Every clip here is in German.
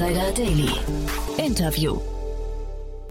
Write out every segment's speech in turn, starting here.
Insider Daily. Interview.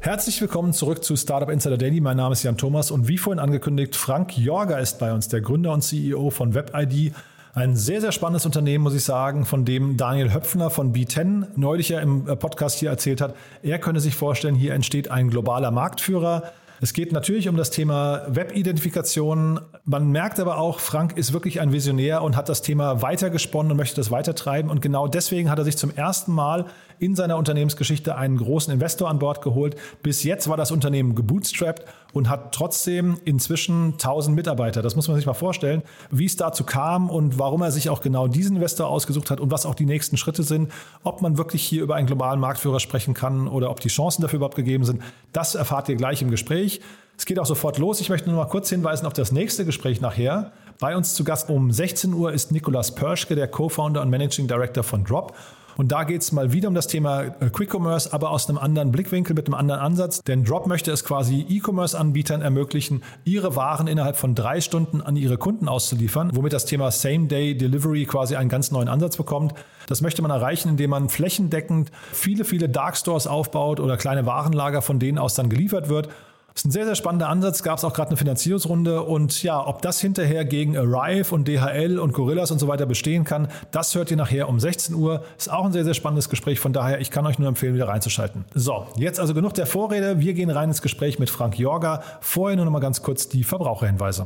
Herzlich willkommen zurück zu Startup Insider Daily. Mein Name ist Jan Thomas und wie vorhin angekündigt, Frank Jorger ist bei uns, der Gründer und CEO von WebID. Ein sehr, sehr spannendes Unternehmen, muss ich sagen, von dem Daniel Höpfner von B10 neulich ja im Podcast hier erzählt hat. Er könne sich vorstellen, hier entsteht ein globaler Marktführer. Es geht natürlich um das Thema Webidentifikation. Man merkt aber auch, Frank ist wirklich ein Visionär und hat das Thema weitergesponnen und möchte das weitertreiben. Und genau deswegen hat er sich zum ersten Mal in seiner Unternehmensgeschichte einen großen Investor an Bord geholt. Bis jetzt war das Unternehmen gebootstrapped und hat trotzdem inzwischen 1000 Mitarbeiter. Das muss man sich mal vorstellen, wie es dazu kam und warum er sich auch genau diesen Investor ausgesucht hat und was auch die nächsten Schritte sind. Ob man wirklich hier über einen globalen Marktführer sprechen kann oder ob die Chancen dafür überhaupt gegeben sind, das erfahrt ihr gleich im Gespräch. Es geht auch sofort los. Ich möchte nur mal kurz hinweisen auf das nächste Gespräch nachher. Bei uns zu Gast um 16 Uhr ist Nikolas Pörschke, der Co-Founder und Managing Director von Drop. Und da geht es mal wieder um das Thema äh, Quick Commerce, aber aus einem anderen Blickwinkel, mit einem anderen Ansatz. Denn Drop möchte es quasi E-Commerce-Anbietern ermöglichen, ihre Waren innerhalb von drei Stunden an ihre Kunden auszuliefern, womit das Thema Same-Day-Delivery quasi einen ganz neuen Ansatz bekommt. Das möchte man erreichen, indem man flächendeckend viele, viele Dark Stores aufbaut oder kleine Warenlager, von denen aus dann geliefert wird ist ein sehr, sehr spannender Ansatz. Gab es auch gerade eine Finanzierungsrunde. Und ja, ob das hinterher gegen Arrive und DHL und Gorillas und so weiter bestehen kann, das hört ihr nachher um 16 Uhr. Ist auch ein sehr, sehr spannendes Gespräch. Von daher, ich kann euch nur empfehlen, wieder reinzuschalten. So, jetzt also genug der Vorrede. Wir gehen rein ins Gespräch mit Frank Jorga. Vorher nur noch mal ganz kurz die Verbraucherhinweise.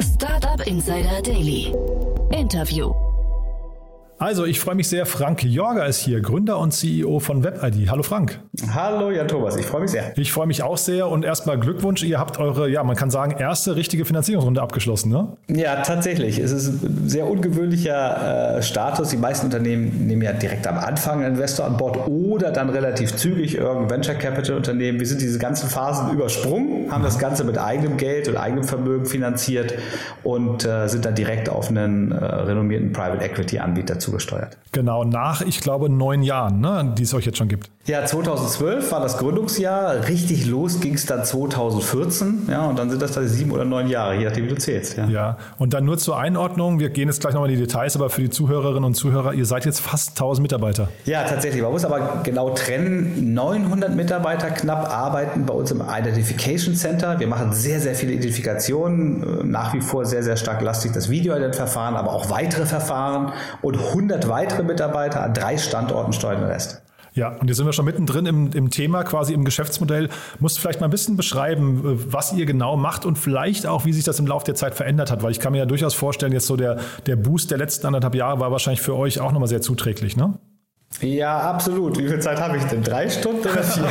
Startup Insider Daily. Interview. Also, ich freue mich sehr. Frank Jorger ist hier, Gründer und CEO von WebID. Hallo Frank. Hallo Jan Thomas, ich freue mich sehr. Ich freue mich auch sehr und erstmal Glückwunsch. Ihr habt eure, ja, man kann sagen, erste richtige Finanzierungsrunde abgeschlossen, ne? Ja, tatsächlich. Es ist ein sehr ungewöhnlicher äh, Status. Die meisten Unternehmen nehmen ja direkt am Anfang einen Investor an Bord oder dann relativ zügig irgendein Venture Capital Unternehmen. Wir sind diese ganzen Phasen übersprungen, haben das Ganze mit eigenem Geld und eigenem Vermögen finanziert und äh, sind dann direkt auf einen äh, renommierten Private Equity Anbieter zu zugesteuert. Genau, nach, ich glaube, neun Jahren, ne, die es euch jetzt schon gibt. Ja, 2012 war das Gründungsjahr. Richtig los ging es dann 2014. Ja, und dann sind das da sieben oder neun Jahre, je nachdem, wie du zählst. Ja. ja, und dann nur zur Einordnung. Wir gehen jetzt gleich nochmal in die Details, aber für die Zuhörerinnen und Zuhörer, ihr seid jetzt fast 1000 Mitarbeiter. Ja, tatsächlich. Man muss aber genau trennen. 900 Mitarbeiter knapp arbeiten bei uns im Identification Center. Wir machen sehr, sehr viele Identifikationen. Nach wie vor sehr, sehr stark lastig das Video-Ident-Verfahren, aber auch weitere Verfahren. Und 100 weitere Mitarbeiter an drei Standorten steuern den Rest. Ja, und jetzt sind wir schon mittendrin im, im Thema, quasi im Geschäftsmodell. Musst vielleicht mal ein bisschen beschreiben, äh, was ihr genau macht und vielleicht auch, wie sich das im Laufe der Zeit verändert hat, weil ich kann mir ja durchaus vorstellen, jetzt so der, der Boost der letzten anderthalb Jahre war wahrscheinlich für euch auch nochmal sehr zuträglich, ne? Ja, absolut. Wie viel Zeit habe ich denn? Drei Stunden oder vier?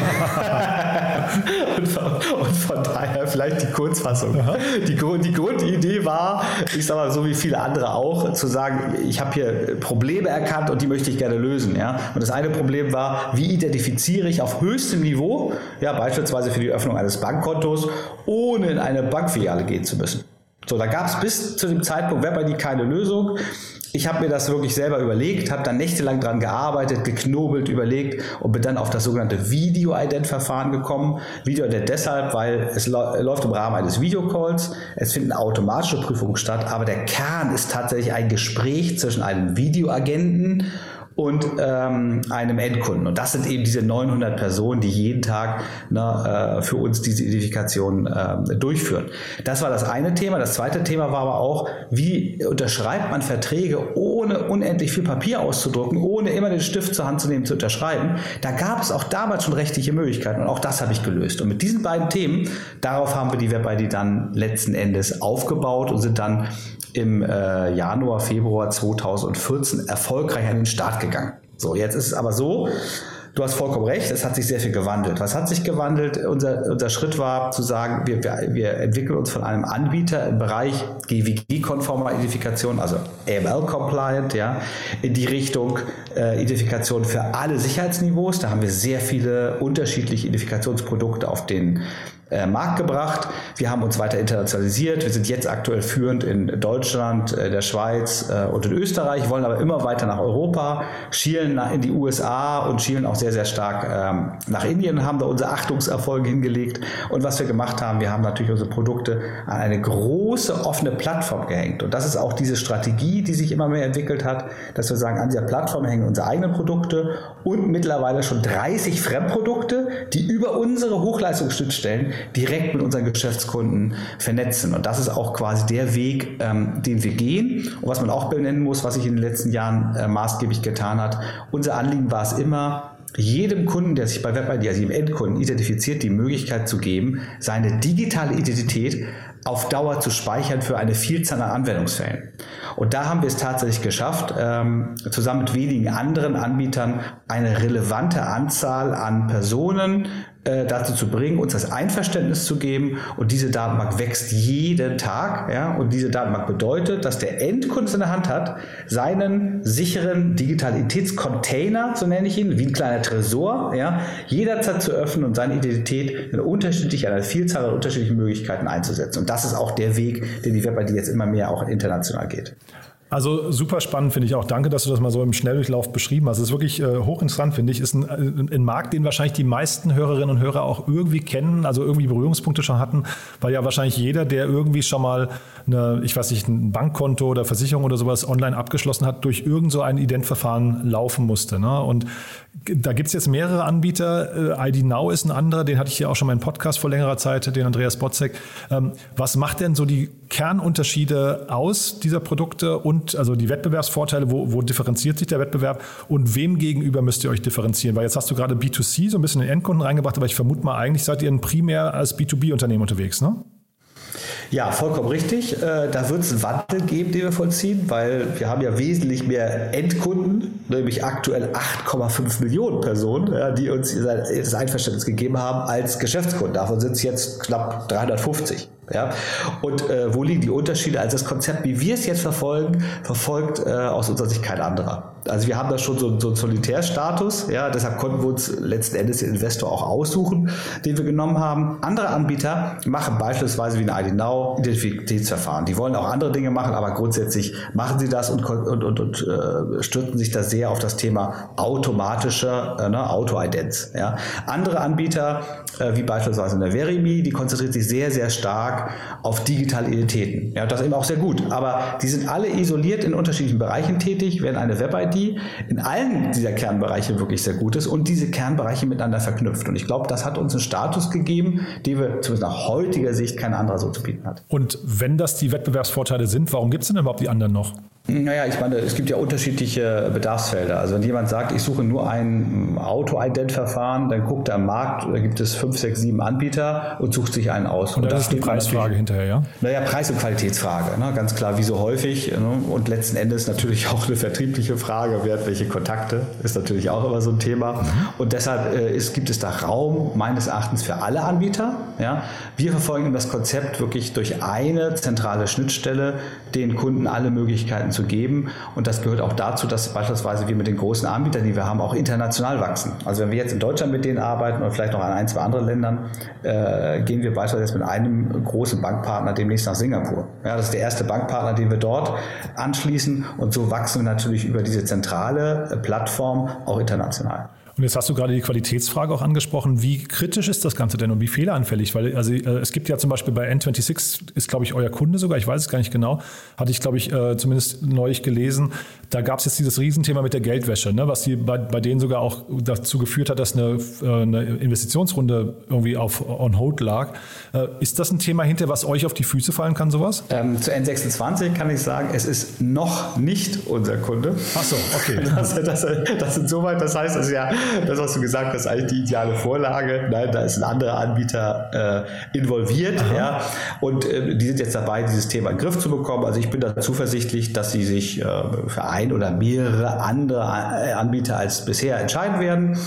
und, von, und, von, daher vielleicht die Kurzfassung. Die, die, Grundidee war, ich sage mal so wie viele andere auch, zu sagen, ich habe hier Probleme erkannt und die möchte ich gerne lösen. Ja? Und das eine Problem war, wie identifiziere ich auf höchstem Niveau, ja, beispielsweise für die Öffnung eines Bankkontos, ohne in eine Bankfiliale gehen zu müssen. So, da gab es bis zu dem Zeitpunkt WebID keine Lösung ich habe mir das wirklich selber überlegt, habe dann nächtelang dran gearbeitet, geknobelt, überlegt und bin dann auf das sogenannte Video-Ident-Verfahren gekommen. Video-Ident deshalb, weil es läuft im Rahmen eines Videocalls, es finden automatische Prüfungen statt, aber der Kern ist tatsächlich ein Gespräch zwischen einem Videoagenten und ähm, einem Endkunden. Und das sind eben diese 900 Personen, die jeden Tag ne, äh, für uns diese Identifikation äh, durchführen. Das war das eine Thema. Das zweite Thema war aber auch, wie unterschreibt man Verträge, ohne unendlich viel Papier auszudrucken, ohne immer den Stift zur Hand zu nehmen, zu unterschreiben. Da gab es auch damals schon rechtliche Möglichkeiten und auch das habe ich gelöst. Und mit diesen beiden Themen, darauf haben wir die WebID dann letzten Endes aufgebaut und sind dann im äh, Januar, Februar 2014 erfolgreich an den Start gegangen. So, jetzt ist es aber so, du hast vollkommen recht, es hat sich sehr viel gewandelt. Was hat sich gewandelt? Unser, unser Schritt war zu sagen, wir, wir, wir entwickeln uns von einem Anbieter im Bereich GWG-konformer Identifikation, also AML-compliant, ja, in die Richtung äh, Identifikation für alle Sicherheitsniveaus. Da haben wir sehr viele unterschiedliche Identifikationsprodukte auf den äh, Markt gebracht. Wir haben uns weiter internationalisiert. Wir sind jetzt aktuell führend in Deutschland, äh, der Schweiz äh, und in Österreich, wollen aber immer weiter nach Europa, schielen nach, in die USA und schielen auch sehr, sehr stark ähm, nach Indien, haben da unsere Achtungserfolge hingelegt. Und was wir gemacht haben, wir haben natürlich unsere Produkte an eine große offene Plattform gehängt. Und das ist auch diese Strategie, die sich immer mehr entwickelt hat, dass wir sagen, an dieser Plattform hängen unsere eigenen Produkte und mittlerweile schon 30 Fremdprodukte, die über unsere Hochleistungsschnittstellen direkt mit unseren Geschäftskunden vernetzen. Und das ist auch quasi der Weg, ähm, den wir gehen. Und was man auch benennen muss, was sich in den letzten Jahren äh, maßgeblich getan hat, unser Anliegen war es immer, jedem Kunden, der sich bei WebID, also jedem Endkunden identifiziert, die Möglichkeit zu geben, seine digitale Identität auf Dauer zu speichern für eine Vielzahl an Anwendungsfällen. Und da haben wir es tatsächlich geschafft, ähm, zusammen mit wenigen anderen Anbietern eine relevante Anzahl an Personen äh, dazu zu bringen, uns das Einverständnis zu geben. Und diese Datenbank wächst jeden Tag. Ja? Und diese Datenbank bedeutet, dass der Endkunde in der Hand hat, seinen sicheren Digitalitätscontainer, so nenne ich ihn, wie ein kleiner Tresor, ja? jederzeit zu öffnen und seine Identität in unterschiedlich, einer Vielzahl an unterschiedlichen Möglichkeiten einzusetzen. Und das ist auch der Weg, den die WebID jetzt immer mehr auch international geht. Also super spannend finde ich auch. Danke, dass du das mal so im Schnelldurchlauf beschrieben hast. Es ist wirklich äh, hochinteressant, finde ich. Ist ein, äh, ein Markt, den wahrscheinlich die meisten Hörerinnen und Hörer auch irgendwie kennen, also irgendwie Berührungspunkte schon hatten, weil ja wahrscheinlich jeder, der irgendwie schon mal eine, ich weiß nicht, ein Bankkonto oder Versicherung oder sowas online abgeschlossen hat, durch irgend so ein Identverfahren laufen musste. Ne? Und da gibt es jetzt mehrere Anbieter. Äh, ID Now ist ein anderer, den hatte ich ja auch schon mal im Podcast vor längerer Zeit, den Andreas Botzek. Ähm, was macht denn so die Kernunterschiede aus dieser Produkte und also die Wettbewerbsvorteile, wo, wo differenziert sich der Wettbewerb und wem gegenüber müsst ihr euch differenzieren? Weil jetzt hast du gerade B2C so ein bisschen in den Endkunden reingebracht, aber ich vermute mal, eigentlich seid ihr ein primär als B2B-Unternehmen unterwegs, ne? Ja, vollkommen richtig. Äh, da wird es einen Wandel geben, den wir vollziehen, weil wir haben ja wesentlich mehr Endkunden, nämlich aktuell 8,5 Millionen Personen, die uns das Einverständnis gegeben haben als Geschäftskunden. Davon sind es jetzt knapp 350. Ja? Und äh, wo liegen die Unterschiede? Also das Konzept, wie wir es jetzt verfolgen, verfolgt äh, aus unserer Sicht kein anderer. Also wir haben da schon so, so einen Solitärstatus, ja, deshalb konnten wir uns letzten Endes den Investor auch aussuchen, den wir genommen haben. Andere Anbieter machen beispielsweise wie ein ID Now Identitätsverfahren. Die wollen auch andere Dinge machen, aber grundsätzlich machen sie das und, und, und, und äh, stürzen sich da sehr auf das Thema automatische äh, ne, Auto-Idents. Ja. Andere Anbieter, äh, wie beispielsweise in der Verimi, die konzentriert sich sehr, sehr stark auf digitale Identitäten. Ja, das ist eben auch sehr gut. Aber die sind alle isoliert in unterschiedlichen Bereichen tätig, werden eine Web-ID in allen dieser Kernbereiche wirklich sehr gut ist und diese Kernbereiche miteinander verknüpft. Und ich glaube, das hat uns einen Status gegeben, den wir zumindest nach heutiger Sicht kein anderer so zu bieten hat. Und wenn das die Wettbewerbsvorteile sind, warum gibt es denn überhaupt die anderen noch? Naja, ich meine, es gibt ja unterschiedliche Bedarfsfelder. Also wenn jemand sagt, ich suche nur ein Auto-Ident-Verfahren, dann guckt er am Markt, da gibt es fünf, sechs, sieben Anbieter und sucht sich einen aus. Und, und das ist die Preisfrage hinterher, ja? Naja, Preis- und Qualitätsfrage, ne? ganz klar, wie so häufig. Ne? Und letzten Endes natürlich auch eine vertriebliche Frage, wer hat welche Kontakte, ist natürlich auch immer so ein Thema. Mhm. Und deshalb äh, ist, gibt es da Raum meines Erachtens für alle Anbieter. Ja? Wir verfolgen das Konzept wirklich durch eine zentrale Schnittstelle, den Kunden alle Möglichkeiten zu geben. Und das gehört auch dazu, dass beispielsweise wir mit den großen Anbietern, die wir haben, auch international wachsen. Also wenn wir jetzt in Deutschland mit denen arbeiten oder vielleicht noch an ein, zwei anderen Ländern, äh, gehen wir beispielsweise jetzt mit einem großen Bankpartner demnächst nach Singapur. Ja, das ist der erste Bankpartner, den wir dort anschließen. Und so wachsen wir natürlich über diese zentrale Plattform auch international. Und jetzt hast du gerade die Qualitätsfrage auch angesprochen. Wie kritisch ist das Ganze denn und wie fehleranfällig? Weil also, äh, es gibt ja zum Beispiel bei N26, ist glaube ich euer Kunde sogar, ich weiß es gar nicht genau, hatte ich glaube ich äh, zumindest neulich gelesen. Da gab es jetzt dieses Riesenthema mit der Geldwäsche, ne, was die bei, bei denen sogar auch dazu geführt hat, dass eine, äh, eine Investitionsrunde irgendwie auf on hold lag. Äh, ist das ein Thema hinter, was euch auf die Füße fallen kann, sowas? Ähm, zu N26 kann ich sagen, es ist noch nicht unser Kunde. Ach so, okay. Das, das, das insoweit, das heißt, es ist ja das, was du gesagt hast, eigentlich die ideale Vorlage. Nein, da ist ein anderer Anbieter äh, involviert. Ja, und äh, die sind jetzt dabei, dieses Thema in den Griff zu bekommen. Also ich bin da zuversichtlich, dass sie sich äh, für ein oder mehrere andere äh, Anbieter als bisher entscheiden werden.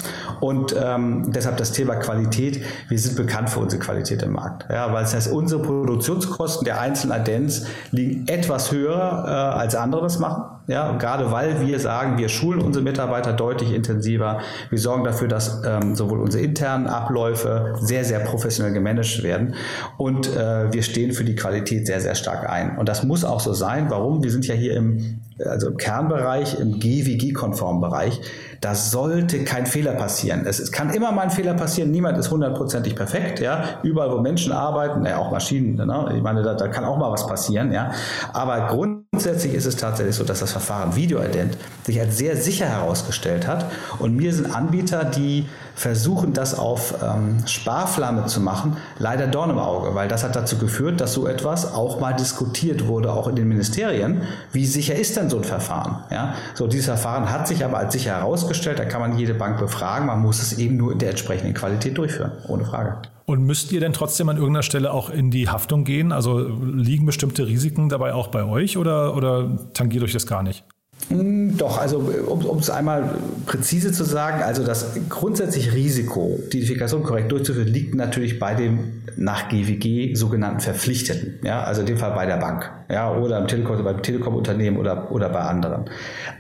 Und ähm, deshalb das Thema Qualität. Wir sind bekannt für unsere Qualität im Markt. Ja, weil es heißt, unsere Produktionskosten der einzelnen Addends liegen etwas höher, äh, als andere das machen. Ja, gerade weil wir sagen, wir schulen unsere Mitarbeiter deutlich intensiver. Wir sorgen dafür, dass ähm, sowohl unsere internen Abläufe sehr, sehr professionell gemanagt werden. Und äh, wir stehen für die Qualität sehr, sehr stark ein. Und das muss auch so sein. Warum? Wir sind ja hier im, also im Kernbereich, im GWG-konformen Bereich. Da sollte kein Fehler passieren. Es, es, kann immer mal ein Fehler passieren. Niemand ist hundertprozentig perfekt. Ja, überall, wo Menschen arbeiten, ja, auch Maschinen. Ne? Ich meine, da, da kann auch mal was passieren. Ja, aber grundsätzlich ist es tatsächlich so, dass das Verfahren Videoident sich als sehr sicher herausgestellt hat. Und mir sind Anbieter, die versuchen, das auf ähm, Sparflamme zu machen, leider Dorn im Auge, weil das hat dazu geführt, dass so etwas auch mal diskutiert wurde, auch in den Ministerien. Wie sicher ist denn so ein Verfahren? Ja, so dieses Verfahren hat sich aber als sicher herausgestellt. Da kann man jede Bank befragen. Man muss es eben nur in der entsprechenden Qualität durchführen, ohne Frage. Und müsst ihr denn trotzdem an irgendeiner Stelle auch in die Haftung gehen? Also liegen bestimmte Risiken dabei auch bei euch oder, oder tangiert euch das gar nicht? Hm, doch, also um es einmal präzise zu sagen, also das grundsätzliche Risiko, die Identifikation korrekt durchzuführen, liegt natürlich bei dem nach GWG sogenannten Verpflichteten, ja, also in dem Fall bei der Bank, ja, oder im Telekom, beim Telekom-Unternehmen oder, oder bei anderen.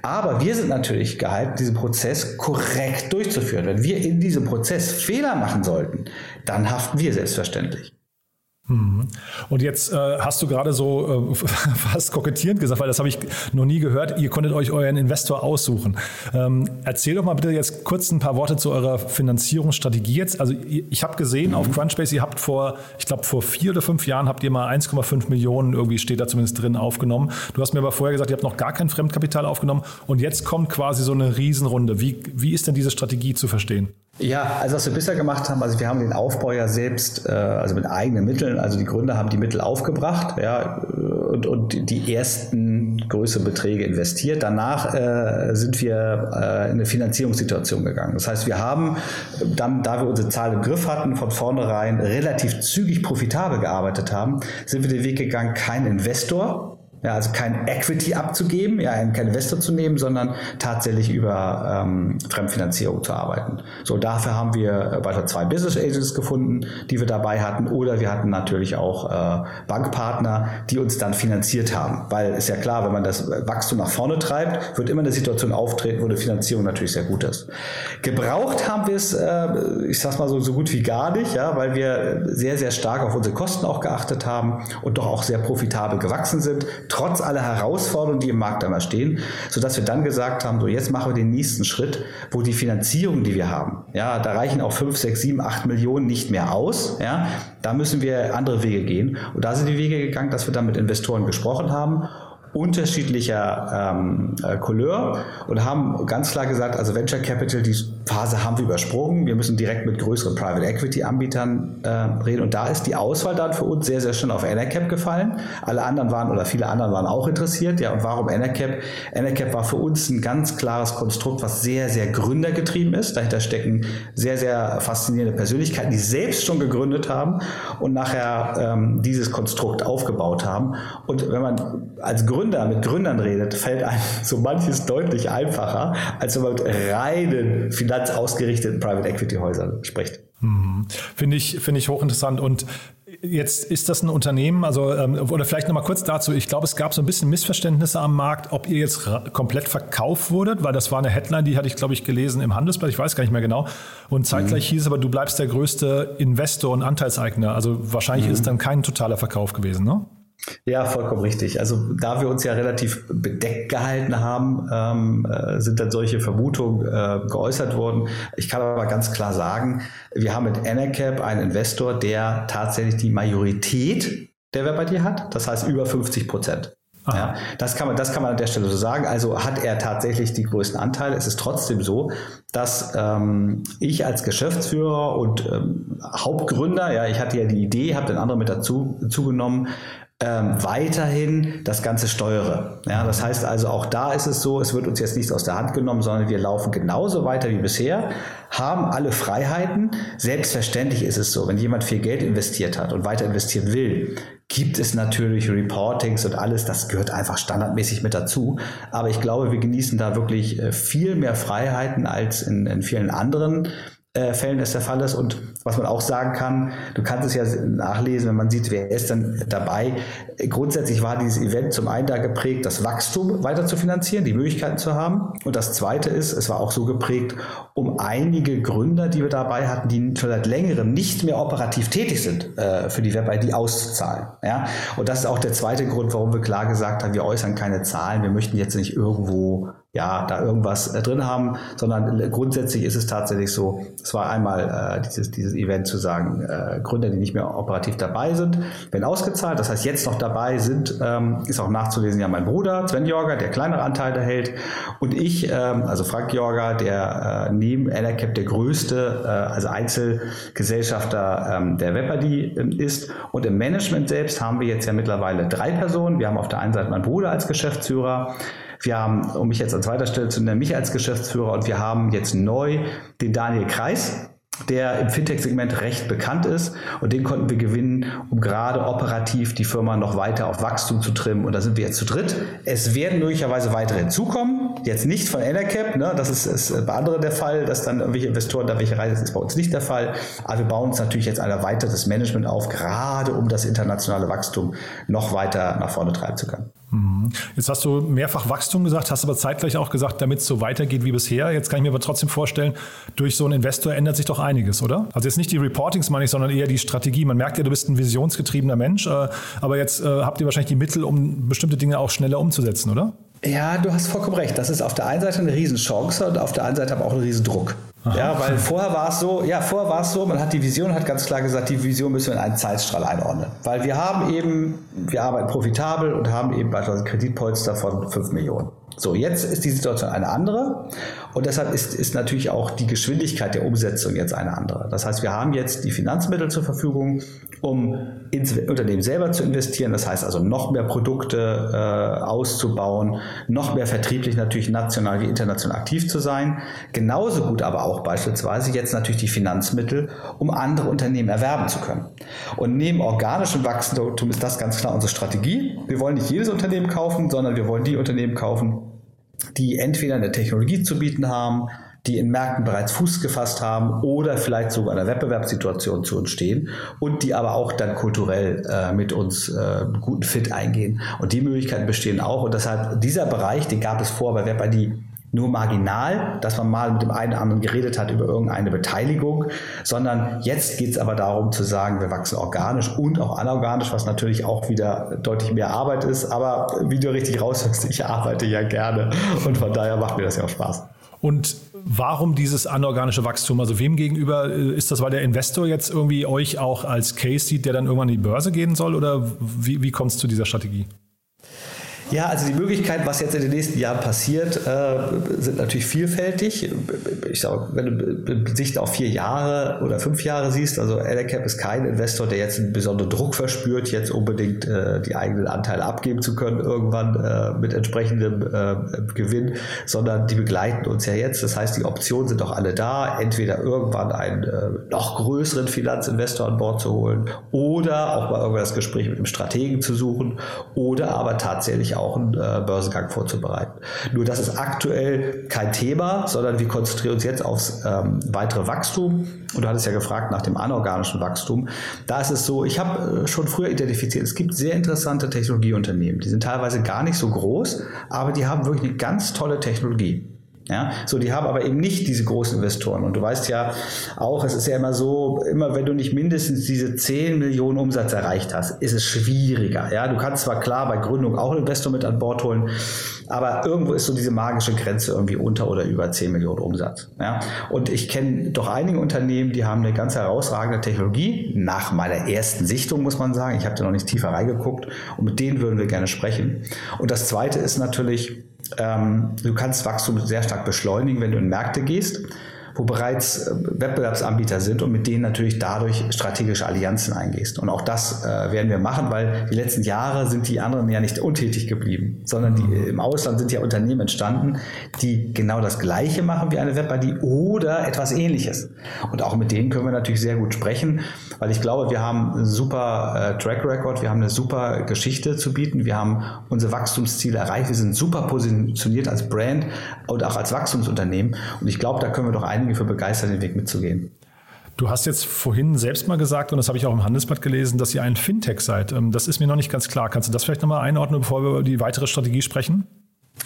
Aber wir sind natürlich gehalten, diesen Prozess korrekt durchzuführen. Wenn wir in diesem Prozess Fehler machen sollten, dann haften wir selbstverständlich. Mhm. Und jetzt äh, hast du gerade so äh, fast kokettierend gesagt, weil das habe ich noch nie gehört, ihr konntet euch euren Investor aussuchen. Ähm, erzähl doch mal bitte jetzt kurz ein paar Worte zu eurer Finanzierungsstrategie jetzt. Also ich habe gesehen mhm. auf Crunchbase, ihr habt vor, ich glaube vor vier oder fünf Jahren habt ihr mal 1,5 Millionen, irgendwie steht da zumindest drin, aufgenommen. Du hast mir aber vorher gesagt, ihr habt noch gar kein Fremdkapital aufgenommen und jetzt kommt quasi so eine Riesenrunde. Wie, wie ist denn diese Strategie zu verstehen? Ja, also was wir bisher gemacht haben, also wir haben den Aufbau ja selbst, äh, also mit eigenen Mitteln, also die Gründer haben die Mittel aufgebracht, ja, und, und die ersten größeren Beträge investiert. Danach äh, sind wir äh, in eine Finanzierungssituation gegangen. Das heißt, wir haben dann, da wir unsere Zahlen im Griff hatten, von vornherein relativ zügig profitabel gearbeitet haben, sind wir den Weg gegangen, kein Investor, ja, also kein Equity abzugeben, ja, kein Investor zu nehmen, sondern tatsächlich über ähm, Fremdfinanzierung zu arbeiten. So, dafür haben wir weiter zwei Business Agents gefunden, die wir dabei hatten, oder wir hatten natürlich auch äh, Bankpartner, die uns dann finanziert haben. Weil ist ja klar, wenn man das Wachstum nach vorne treibt, wird immer eine Situation auftreten, wo eine Finanzierung natürlich sehr gut ist. Gebraucht haben wir es, äh, ich sag's mal so, so gut wie gar nicht, ja, weil wir sehr, sehr stark auf unsere Kosten auch geachtet haben und doch auch sehr profitabel gewachsen sind trotz aller Herausforderungen, die im Markt einmal stehen, sodass wir dann gesagt haben, so jetzt machen wir den nächsten Schritt, wo die Finanzierung, die wir haben, ja, da reichen auch 5, 6, 7, 8 Millionen nicht mehr aus, ja, da müssen wir andere Wege gehen. Und da sind die Wege gegangen, dass wir dann mit Investoren gesprochen haben unterschiedlicher ähm, äh, Couleur und haben ganz klar gesagt, also Venture Capital, die Phase haben wir übersprungen. Wir müssen direkt mit größeren Private Equity Anbietern äh, reden. Und da ist die Auswahl dann für uns sehr, sehr schnell auf Enercap gefallen. Alle anderen waren oder viele anderen waren auch interessiert. Ja, und warum Enercap? Enercap war für uns ein ganz klares Konstrukt, was sehr, sehr gründergetrieben ist. Dahinter stecken sehr, sehr faszinierende Persönlichkeiten, die selbst schon gegründet haben und nachher ähm, dieses Konstrukt aufgebaut haben. Und wenn man als Gründer mit Gründern redet, fällt einem so manches deutlich einfacher, als wenn man mit reinen Finanz finanzausgerichteten Private Equity Häusern spricht. Mhm. Finde ich, finde ich hochinteressant. Und jetzt ist das ein Unternehmen, also, ähm, oder vielleicht nochmal kurz dazu. Ich glaube, es gab so ein bisschen Missverständnisse am Markt, ob ihr jetzt komplett verkauft wurdet, weil das war eine Headline, die hatte ich, glaube ich, gelesen im Handelsblatt, ich weiß gar nicht mehr genau. Und zeitgleich mhm. hieß es aber, du bleibst der größte Investor und Anteilseigner. Also wahrscheinlich mhm. ist es dann kein totaler Verkauf gewesen, ne? Ja, vollkommen richtig. Also da wir uns ja relativ bedeckt gehalten haben, ähm, äh, sind dann solche Vermutungen äh, geäußert worden. Ich kann aber ganz klar sagen, wir haben mit Enercap einen Investor, der tatsächlich die Majorität der Webidee hat, das heißt über 50 Prozent. Ja, das kann man, das kann man an der Stelle so sagen. Also hat er tatsächlich die größten Anteile. Es ist trotzdem so, dass ähm, ich als Geschäftsführer und ähm, Hauptgründer, ja, ich hatte ja die Idee, habe den anderen mit dazu zugenommen, ähm, weiterhin das Ganze steuere. Ja, das heißt also, auch da ist es so, es wird uns jetzt nichts aus der Hand genommen, sondern wir laufen genauso weiter wie bisher, haben alle Freiheiten. Selbstverständlich ist es so, wenn jemand viel Geld investiert hat und weiter investieren will, gibt es natürlich Reportings und alles, das gehört einfach standardmäßig mit dazu. Aber ich glaube, wir genießen da wirklich äh, viel mehr Freiheiten als in, in vielen anderen äh, Fällen es der Fall ist. Und was man auch sagen kann, du kannst es ja nachlesen, wenn man sieht, wer ist dann dabei. Grundsätzlich war dieses Event zum einen da geprägt, das Wachstum weiter zu finanzieren, die Möglichkeiten zu haben. Und das zweite ist, es war auch so geprägt, um einige Gründer, die wir dabei hatten, die schon seit längerem nicht mehr operativ tätig sind, äh, für die Web-ID auszuzahlen. Ja? Und das ist auch der zweite Grund, warum wir klar gesagt haben, wir äußern keine Zahlen, wir möchten jetzt nicht irgendwo ja, da irgendwas äh, drin haben, sondern grundsätzlich ist es tatsächlich so, es war einmal äh, dieses, dieses Event zu sagen, äh, Gründer, die nicht mehr operativ dabei sind, werden ausgezahlt. Das heißt, jetzt noch dabei sind, ähm, ist auch nachzulesen, ja mein Bruder, Sven Jorger, der kleinere Anteile hält und ich, ähm, also Frank Jorger, der äh, neben NRCap der größte, äh, also Einzelgesellschafter ähm, der WebID äh, ist. Und im Management selbst haben wir jetzt ja mittlerweile drei Personen. Wir haben auf der einen Seite meinen Bruder als Geschäftsführer, wir haben, um mich jetzt an zweiter Stelle zu nennen, mich als Geschäftsführer und wir haben jetzt neu den Daniel Kreis, der im Fintech-Segment recht bekannt ist und den konnten wir gewinnen, um gerade operativ die Firma noch weiter auf Wachstum zu trimmen und da sind wir jetzt zu dritt. Es werden möglicherweise weitere hinzukommen, jetzt nicht von Enercap, ne? das ist, ist bei anderen der Fall, dass dann irgendwelche Investoren da welche reisen, das ist bei uns nicht der Fall, aber wir bauen uns natürlich jetzt ein erweitertes Management auf, gerade um das internationale Wachstum noch weiter nach vorne treiben zu können. Mhm. Jetzt hast du mehrfach Wachstum gesagt, hast aber zeitgleich auch gesagt, damit es so weitergeht wie bisher. Jetzt kann ich mir aber trotzdem vorstellen, durch so einen Investor ändert sich doch einiges, oder? Also jetzt nicht die Reportings meine ich, sondern eher die Strategie. Man merkt ja, du bist ein visionsgetriebener Mensch, äh, aber jetzt äh, habt ihr wahrscheinlich die Mittel, um bestimmte Dinge auch schneller umzusetzen, oder? Ja, du hast vollkommen recht. Das ist auf der einen Seite eine Riesenchance und auf der anderen Seite aber auch ein Riesendruck. Aha. Ja, weil vorher war es so, ja, vorher war es so, man hat die Vision, hat ganz klar gesagt, die Vision müssen wir in einen Zeitstrahl einordnen. Weil wir haben eben, wir arbeiten profitabel und haben eben beispielsweise Kreditpolster von 5 Millionen. So, jetzt ist die Situation eine andere und deshalb ist, ist natürlich auch die Geschwindigkeit der Umsetzung jetzt eine andere. Das heißt, wir haben jetzt die Finanzmittel zur Verfügung, um ins Unternehmen selber zu investieren. Das heißt also noch mehr Produkte äh, auszubauen, noch mehr vertrieblich natürlich national wie international aktiv zu sein. Genauso gut aber auch beispielsweise jetzt natürlich die Finanzmittel, um andere Unternehmen erwerben zu können. Und neben organischem Wachstum ist das ganz klar unsere Strategie. Wir wollen nicht jedes Unternehmen kaufen, sondern wir wollen die Unternehmen kaufen, die entweder eine Technologie zu bieten haben, die in Märkten bereits Fuß gefasst haben oder vielleicht sogar eine Wettbewerbssituation zu uns stehen und die aber auch dann kulturell äh, mit uns äh, guten Fit eingehen. Und die Möglichkeiten bestehen auch. Und deshalb dieser Bereich, den gab es vor bei WebID nur marginal, dass man mal mit dem einen oder anderen geredet hat über irgendeine Beteiligung, sondern jetzt geht es aber darum zu sagen, wir wachsen organisch und auch anorganisch, was natürlich auch wieder deutlich mehr Arbeit ist. Aber wie du richtig raushörst, ich arbeite ja gerne und von daher macht mir das ja auch Spaß. Und warum dieses anorganische Wachstum? Also wem gegenüber äh, ist das, weil der Investor jetzt irgendwie euch auch als Case sieht, der dann irgendwann in die Börse gehen soll? Oder wie, wie kommt es zu dieser Strategie? Ja, also die Möglichkeiten, was jetzt in den nächsten Jahren passiert, äh, sind natürlich vielfältig. Ich sage, wenn du Sicht auf vier Jahre oder fünf Jahre siehst, also Elecap ist kein Investor, der jetzt einen besonderen Druck verspürt, jetzt unbedingt äh, die eigenen Anteile abgeben zu können, irgendwann äh, mit entsprechendem Gewinn, sondern die begleiten uns ja jetzt. Das heißt, die Optionen sind doch alle da, entweder irgendwann einen noch größeren Finanzinvestor an Bord zu holen oder auch mal irgendwann das Gespräch mit dem Strategen zu suchen oder aber tatsächlich auch auch einen äh, Börsengang vorzubereiten. Nur das ist aktuell kein Thema, sondern wir konzentrieren uns jetzt aufs ähm, weitere Wachstum. Und du hattest ja gefragt nach dem anorganischen Wachstum. Da ist es so, ich habe äh, schon früher identifiziert, es gibt sehr interessante Technologieunternehmen. Die sind teilweise gar nicht so groß, aber die haben wirklich eine ganz tolle Technologie. Ja, so, die haben aber eben nicht diese großen Investoren. Und du weißt ja auch, es ist ja immer so, immer wenn du nicht mindestens diese 10 Millionen Umsatz erreicht hast, ist es schwieriger. Ja, du kannst zwar klar bei Gründung auch einen Investor mit an Bord holen, aber irgendwo ist so diese magische Grenze irgendwie unter oder über 10 Millionen Umsatz. Ja, und ich kenne doch einige Unternehmen, die haben eine ganz herausragende Technologie. Nach meiner ersten Sichtung muss man sagen. Ich habe da noch nicht tiefer reingeguckt und mit denen würden wir gerne sprechen. Und das zweite ist natürlich, ähm, du kannst Wachstum sehr stark beschleunigen, wenn du in Märkte gehst wo bereits äh, Wettbewerbsanbieter sind und mit denen natürlich dadurch strategische Allianzen eingehst. Und auch das äh, werden wir machen, weil die letzten Jahre sind die anderen ja nicht untätig geblieben, sondern die, im Ausland sind ja Unternehmen entstanden, die genau das Gleiche machen wie eine Web-ID oder etwas Ähnliches. Und auch mit denen können wir natürlich sehr gut sprechen, weil ich glaube, wir haben einen super äh, Track Record, wir haben eine super Geschichte zu bieten, wir haben unsere Wachstumsziele erreicht, wir sind super positioniert als Brand und auch als Wachstumsunternehmen. Und ich glaube, da können wir doch ein einige für begeistert, den Weg mitzugehen. Du hast jetzt vorhin selbst mal gesagt, und das habe ich auch im Handelsblatt gelesen, dass ihr ein Fintech seid. Ähm, das ist mir noch nicht ganz klar. Kannst du das vielleicht nochmal einordnen, bevor wir über die weitere Strategie sprechen?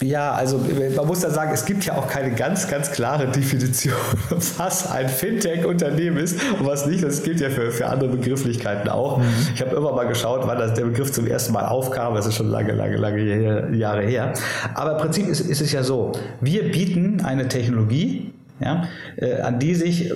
Ja, also man muss da sagen, es gibt ja auch keine ganz, ganz klare Definition, was ein Fintech-Unternehmen ist und was nicht. Das gilt ja für, für andere Begrifflichkeiten auch. Mhm. Ich habe immer mal geschaut, wann das, der Begriff zum ersten Mal aufkam. Das ist schon lange, lange, lange Jahre her. Aber im Prinzip ist, ist es ja so, wir bieten eine Technologie, ja, äh, an die sich äh,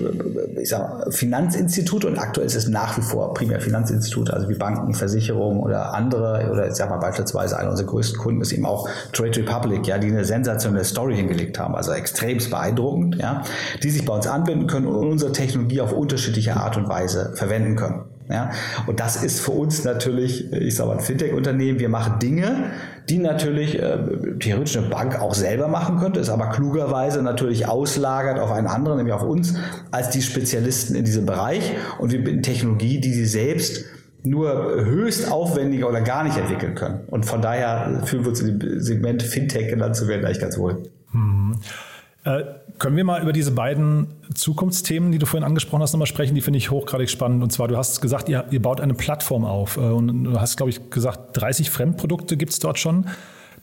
ich sag, Finanzinstitute und aktuell ist es nach wie vor primär Finanzinstitute, also wie Banken, Versicherungen oder andere, oder ich sag mal beispielsweise einer unserer größten Kunden ist eben auch Trade Republic, ja, die eine sensationelle Story hingelegt haben, also extremst beeindruckend, ja, die sich bei uns anbinden können und unsere Technologie auf unterschiedliche Art und Weise verwenden können. Ja? Und das ist für uns natürlich, ich sage mal, ein Fintech-Unternehmen. Wir machen Dinge, die natürlich äh, theoretisch eine Bank auch selber machen könnte, ist aber klugerweise natürlich auslagert auf einen anderen, nämlich auf uns, als die Spezialisten in diesem Bereich. Und wir bieten Technologie, die sie selbst nur höchst aufwendiger oder gar nicht entwickeln können. Und von daher fühlen wir uns dem Segment Fintech genannt zu werden eigentlich ganz wohl. Mhm. Äh, können wir mal über diese beiden Zukunftsthemen, die du vorhin angesprochen hast, nochmal sprechen? Die finde ich hochgradig spannend. Und zwar, du hast gesagt, ihr, ihr baut eine Plattform auf. Äh, und du hast, glaube ich, gesagt, 30 Fremdprodukte gibt es dort schon.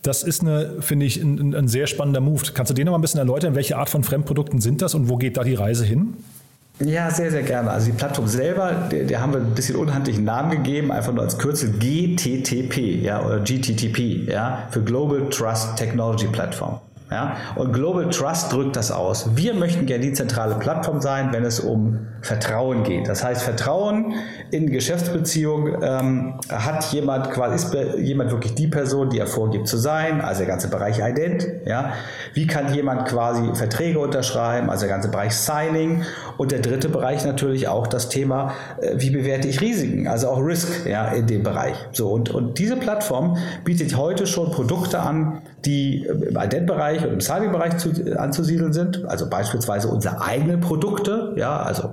Das ist eine, finde ich, ein, ein, sehr spannender Move. Kannst du den noch mal ein bisschen erläutern? Welche Art von Fremdprodukten sind das und wo geht da die Reise hin? Ja, sehr, sehr gerne. Also die Plattform selber, der, der haben wir ein bisschen unhandlichen Namen gegeben, einfach nur als Kürzel GTTP, ja, oder GTTP, ja, für Global Trust Technology Platform. Ja? Und Global Trust drückt das aus. Wir möchten gerne die zentrale Plattform sein, wenn es um Vertrauen geht. Das heißt, Vertrauen in Geschäftsbeziehungen ähm, hat jemand quasi, ist jemand wirklich die Person, die er vorgibt zu sein, also der ganze Bereich Ident. Ja? Wie kann jemand quasi Verträge unterschreiben, also der ganze Bereich Signing. Und der dritte Bereich natürlich auch das Thema, äh, wie bewerte ich Risiken, also auch Risk ja, in dem Bereich. So, und, und diese Plattform bietet heute schon Produkte an, die im Ident-Bereich und im Signing-Bereich anzusiedeln sind, also beispielsweise unsere eigenen Produkte, ja, also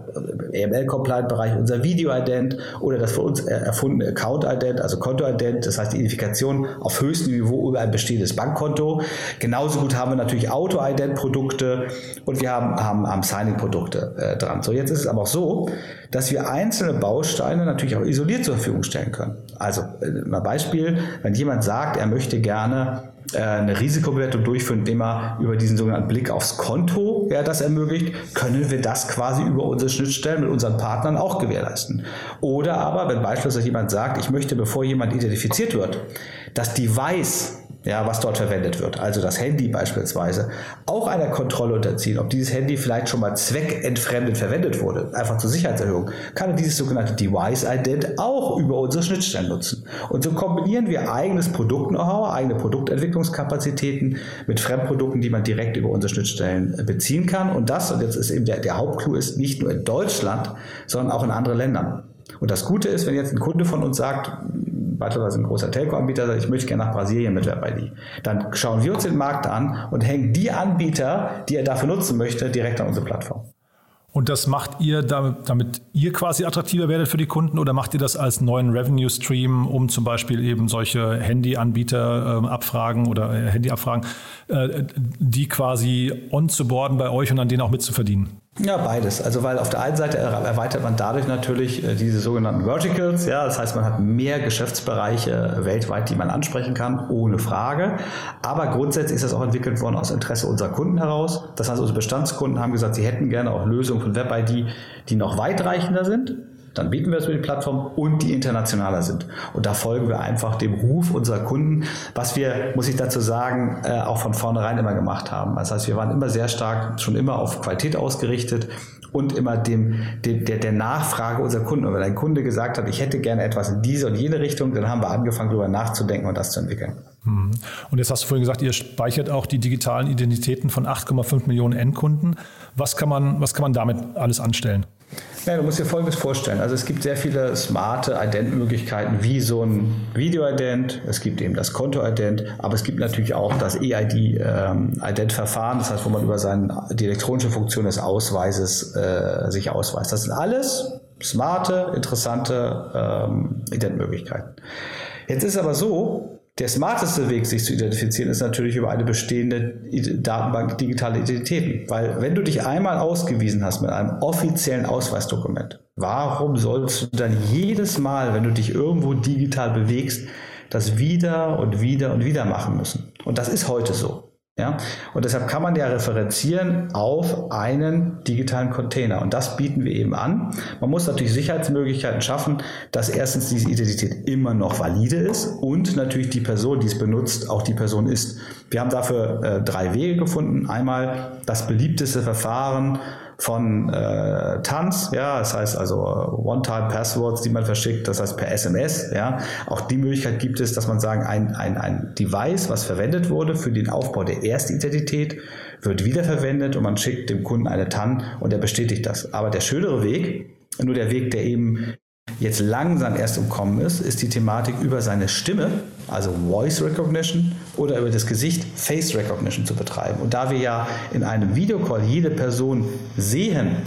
AML-Compliant-Bereich, unser Video-Ident oder das für uns erfundene Account-Ident, also Konto-Ident, das heißt die Identifikation auf höchstem Niveau über ein bestehendes Bankkonto. Genauso gut haben wir natürlich Auto-Ident-Produkte und wir haben, haben, haben Signing-Produkte äh, dran. So, jetzt ist es aber auch so, dass wir einzelne Bausteine natürlich auch isoliert zur Verfügung stellen können. Also, äh, mal Beispiel, wenn jemand sagt, er möchte gerne eine Risikobewertung durchführen, indem er über diesen sogenannten Blick aufs Konto ja, das ermöglicht, können wir das quasi über unsere Schnittstellen mit unseren Partnern auch gewährleisten. Oder aber, wenn beispielsweise jemand sagt, ich möchte, bevor jemand identifiziert wird, das Device ja, was dort verwendet wird, also das Handy beispielsweise, auch einer Kontrolle unterziehen, ob dieses Handy vielleicht schon mal zweckentfremdet verwendet wurde, einfach zur Sicherheitserhöhung, kann dieses sogenannte Device Ident auch über unsere Schnittstellen nutzen. Und so kombinieren wir eigenes Produkt-Know-how, eigene Produktentwicklungskapazitäten mit Fremdprodukten, die man direkt über unsere Schnittstellen beziehen kann. Und das, und jetzt ist eben der, der Hauptclou, ist nicht nur in Deutschland, sondern auch in anderen Ländern. Und das Gute ist, wenn jetzt ein Kunde von uns sagt, beispielsweise ein großer Telco-Anbieter sagt, ich möchte gerne nach Brasilien mit WebID. Dann schauen wir uns den Markt an und hängen die Anbieter, die er dafür nutzen möchte, direkt an unsere Plattform. Und das macht ihr, damit, damit, ihr quasi attraktiver werdet für die Kunden oder macht ihr das als neuen Revenue Stream, um zum Beispiel eben solche Handyanbieter äh, abfragen oder äh, Handyabfragen, äh, die quasi on zu boarden bei euch und an denen auch mitzuverdienen? Ja, beides. Also weil auf der einen Seite erweitert man dadurch natürlich äh, diese sogenannten Verticals, ja, das heißt, man hat mehr Geschäftsbereiche weltweit, die man ansprechen kann, ohne Frage. Aber grundsätzlich ist das auch entwickelt worden aus Interesse unserer Kunden heraus. Das heißt, unsere Bestandskunden haben gesagt, sie hätten gerne auch Lösungen von WebID, die noch weitreichender sind dann bieten wir es über die Plattform und die internationaler sind. Und da folgen wir einfach dem Ruf unserer Kunden, was wir, muss ich dazu sagen, äh, auch von vornherein immer gemacht haben. Das heißt, wir waren immer sehr stark, schon immer auf Qualität ausgerichtet und immer dem, dem der, der Nachfrage unserer Kunden. Und wenn ein Kunde gesagt hat, ich hätte gerne etwas in diese und jene Richtung, dann haben wir angefangen, darüber nachzudenken und das zu entwickeln. Mhm. Und jetzt hast du vorhin gesagt, ihr speichert auch die digitalen Identitäten von 8,5 Millionen Endkunden. Was kann man, was kann man damit alles anstellen? Ja, du musst dir Folgendes vorstellen. Also es gibt sehr viele smarte Ident-Möglichkeiten, wie so ein Video-Ident. Es gibt eben das Konto-Ident, aber es gibt natürlich auch das EID-Ident-Verfahren, ähm, das heißt, wo man über seine, die elektronische Funktion des Ausweises äh, sich ausweist. Das sind alles smarte, interessante ähm, Ident-Möglichkeiten. Jetzt ist aber so, Der smarteste Weg, sich zu identifizieren, ist natürlich über eine bestehende Datenbank digitale Identitäten. Weil wenn du dich einmal ausgewiesen hast mit einem offiziellen Ausweisdokument, warum sollst du dann jedes Mal, wenn du dich irgendwo digital bewegst, das wieder und wieder und wieder machen müssen? Und das ist heute so. Ja? Und deshalb kann man ja referenzieren auf einen digitalen Container. Und das bieten wir eben an. Man muss natürlich Sicherheitsmöglichkeiten schaffen, dass erstens diese Identität immer noch valide ist und natürlich die Person, die es benutzt, auch die Person ist. Wir haben dafür äh, drei Wege gefunden. Einmal das beliebteste Verfahren, von äh, TANs, ja, das heißt also One-Time-Passwords, die man verschickt, das heißt per SMS, ja. Auch die Möglichkeit gibt es, dass man sagen, ein, ein, ein Device, was verwendet wurde für den Aufbau der Erstidentität, wird wiederverwendet und man schickt dem Kunden eine TAN und er bestätigt das. Aber der schönere Weg, nur der Weg, der eben jetzt langsam erst umkommen ist, ist die Thematik über seine Stimme, also Voice Recognition, oder über das Gesicht Face Recognition zu betreiben. Und da wir ja in einem Videocall jede Person sehen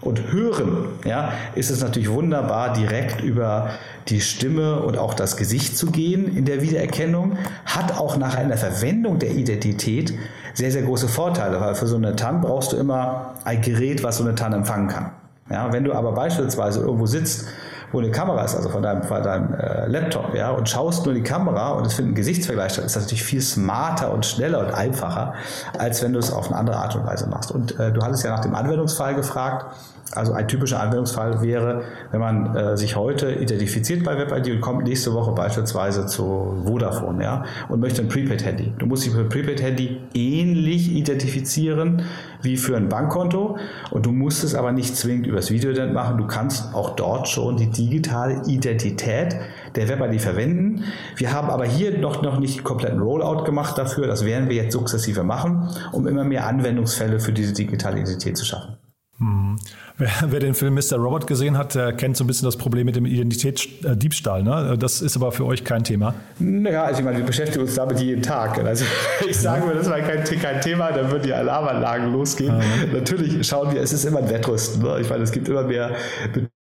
und hören, ja, ist es natürlich wunderbar, direkt über die Stimme und auch das Gesicht zu gehen in der Wiedererkennung, hat auch nach einer Verwendung der Identität sehr, sehr große Vorteile, weil für so eine TAN brauchst du immer ein Gerät, was so eine TAN empfangen kann. Ja, wenn du aber beispielsweise irgendwo sitzt wo eine Kamera ist, also von deinem, von deinem äh, Laptop, ja, und schaust nur die Kamera und es findet ein Gesichtsvergleich statt, ist das natürlich viel smarter und schneller und einfacher, als wenn du es auf eine andere Art und Weise machst. Und äh, du hattest ja nach dem Anwendungsfall gefragt. Also ein typischer Anwendungsfall wäre, wenn man äh, sich heute identifiziert bei WebID und kommt nächste Woche beispielsweise zu Vodafone ja, und möchte ein Prepaid-Handy. Du musst dich für ein Prepaid-Handy ähnlich identifizieren wie für ein Bankkonto und du musst es aber nicht zwingend übers Videoident machen. Du kannst auch dort schon die digitale Identität der WebID verwenden. Wir haben aber hier noch, noch nicht kompletten Rollout gemacht dafür. Das werden wir jetzt sukzessive machen, um immer mehr Anwendungsfälle für diese digitale Identität zu schaffen. Hm. Wer, wer, den Film Mr. Robot gesehen hat, der kennt so ein bisschen das Problem mit dem Identitätsdiebstahl. Ne? Das ist aber für euch kein Thema. Naja, also ich meine, wir beschäftigen uns damit jeden Tag. Also ich sage mir, das war kein, kein Thema, dann würden die Alarmanlagen losgehen. Mhm. Natürlich schauen wir, es ist immer ein Wettrüsten. Ne? Ich meine, es gibt immer mehr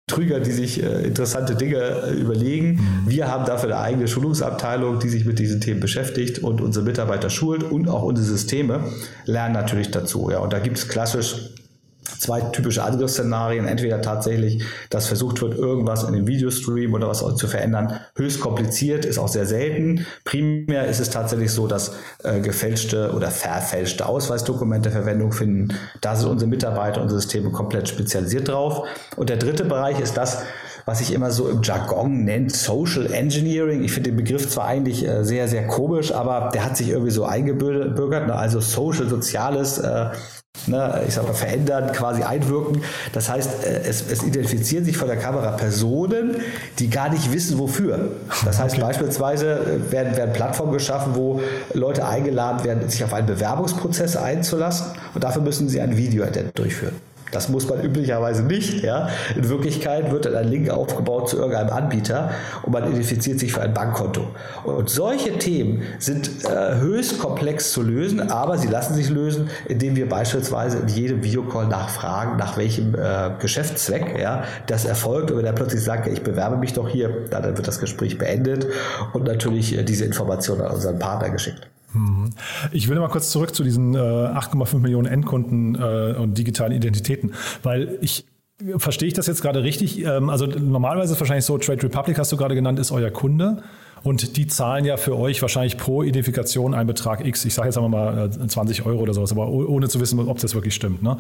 Betrüger, die sich äh, interessante Dinge äh, überlegen. Mhm. Wir haben dafür eine eigene Schulungsabteilung, die sich mit diesen Themen beschäftigt und unsere Mitarbeiter schult und auch unsere Systeme lernen natürlich dazu. Ja, und da gibt es klassisch zwei typische Angriffsszenarien. Entweder tatsächlich, dass versucht wird, irgendwas in dem Videostream oder was zu verändern. Höchst kompliziert, ist auch sehr selten. Primär ist es tatsächlich so, dass äh, gefälschte oder verfälschte Ausweisdokumente Verwendung finden. Da sind unsere Mitarbeiter, unsere Systeme komplett spezialisiert drauf. Und der dritte Bereich ist das, was sich immer so im Jargon nennt, Social Engineering. Ich finde den Begriff zwar eigentlich äh, sehr, sehr komisch, aber der hat sich irgendwie so eingebürgert. Ne? Also Social, Soziales, äh, ne, ich sag mal, verändern, quasi einwirken. Das heißt, äh, es, es, identifizieren sich von der Kamera Personen, die gar nicht wissen, wofür. Das heißt, okay. beispielsweise äh, werden, werden Plattformen geschaffen, wo Leute eingeladen werden, sich auf einen Bewerbungsprozess einzulassen und dafür müssen sie ein Video-Ident durchführen. Das muss man üblicherweise nicht. Ja. In Wirklichkeit wird dann ein Link aufgebaut zu irgendeinem Anbieter und man identifiziert sich für ein Bankkonto. Und solche Themen sind äh, höchst komplex zu lösen, aber sie lassen sich lösen, indem wir beispielsweise in jedem Videocall nachfragen, nach welchem äh, Geschäftszweck ja, das erfolgt. Und wenn er plötzlich sagt, ich bewerbe mich doch hier, dann wird das Gespräch beendet und natürlich äh, diese Information an unseren Partner geschickt. Mhm. Ich will mal kurz zurück zu diesen äh, 8,5 Millionen Endkunden äh, und digitalen Identitäten, weil ich verstehe ich das jetzt gerade richtig? Ähm, also normalerweise ist es wahrscheinlich so, Trade Republic hast du gerade genannt, ist euer Kunde. Und die zahlen ja für euch wahrscheinlich pro Identifikation einen Betrag X. Ich sage jetzt einfach mal 20 äh, Euro oder sowas, aber ohne zu wissen, ob das wirklich stimmt. Ne?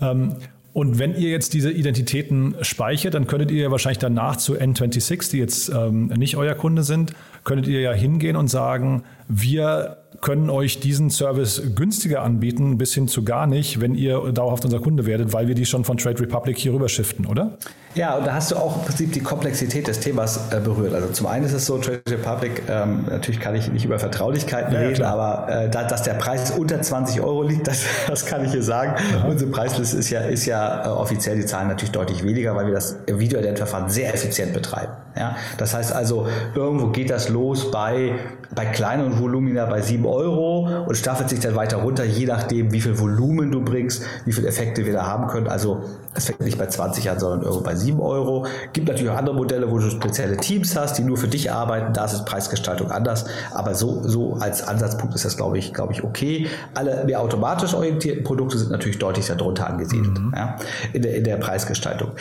Ähm, und wenn ihr jetzt diese Identitäten speichert, dann könntet ihr wahrscheinlich danach zu N26, die jetzt ähm, nicht euer Kunde sind, könntet ihr ja hingehen und sagen, wir können euch diesen Service günstiger anbieten, bis hin zu gar nicht, wenn ihr dauerhaft unser Kunde werdet, weil wir die schon von Trade Republic hier rüber shiften, oder? Ja, und da hast du auch im Prinzip die Komplexität des Themas äh, berührt. Also zum einen ist es so, Trade Republic, ähm, natürlich kann ich nicht über Vertraulichkeiten ja, reden, klar. aber äh, da, dass der Preis unter 20 Euro liegt, das, das kann ich hier sagen. Aha. Unsere Preisliste ist ja, ist ja äh, offiziell, die Zahlen natürlich deutlich weniger, weil wir das Video-Ident-Verfahren sehr effizient betreiben. Ja? Das heißt also, irgendwo geht das los bei, bei kleineren Volumina bei 7 Euro und staffelt sich dann weiter runter, je nachdem, wie viel Volumen du bringst, wie viele Effekte wir da haben können. Also es fängt nicht bei 20 an, sondern irgendwo bei 7 Euro. Gibt natürlich auch andere Modelle, wo du spezielle Teams hast, die nur für dich arbeiten. Da ist Preisgestaltung anders. Aber so, so als Ansatzpunkt ist das, glaube ich, glaube ich, okay. Alle mehr automatisch orientierten Produkte sind natürlich deutlich darunter angesiedelt mhm. ja, in, der, in der Preisgestaltung.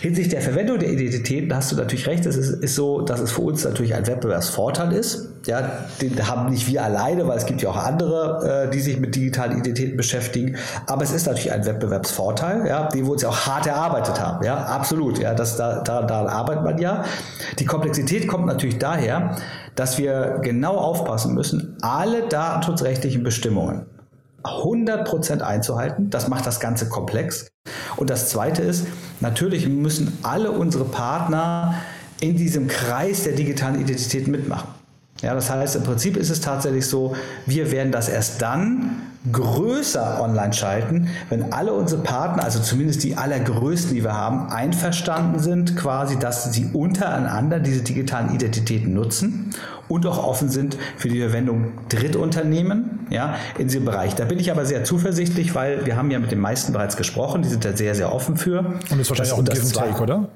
Hinsichtlich der Verwendung der Identitäten hast du natürlich recht. Es ist, ist so, dass es für uns natürlich ein Wettbewerbsvorteil ist. Ja, den haben nicht wir alleine, weil es gibt ja auch andere, äh, die sich mit digitalen Identitäten beschäftigen. Aber es ist natürlich ein Wettbewerbsvorteil, ja, den wir uns ja auch hart erarbeitet haben. Ja, absolut. Ja, das, da, daran, daran arbeitet man ja. Die Komplexität kommt natürlich daher, dass wir genau aufpassen müssen, alle datenschutzrechtlichen Bestimmungen 100% einzuhalten. Das macht das Ganze komplex. Und das Zweite ist, natürlich müssen alle unsere Partner in diesem Kreis der digitalen Identität mitmachen. Ja, das heißt, im Prinzip ist es tatsächlich so, wir werden das erst dann größer online schalten, wenn alle unsere Partner, also zumindest die allergrößten, die wir haben, einverstanden sind, quasi, dass sie untereinander diese digitalen Identitäten nutzen und auch offen sind für die Verwendung Drittunternehmen ja, in diesem Bereich. Da bin ich aber sehr zuversichtlich, weil wir haben ja mit den meisten bereits gesprochen, die sind da sehr, sehr offen für. Und das ist wahrscheinlich das, auch ein Give Take, oder?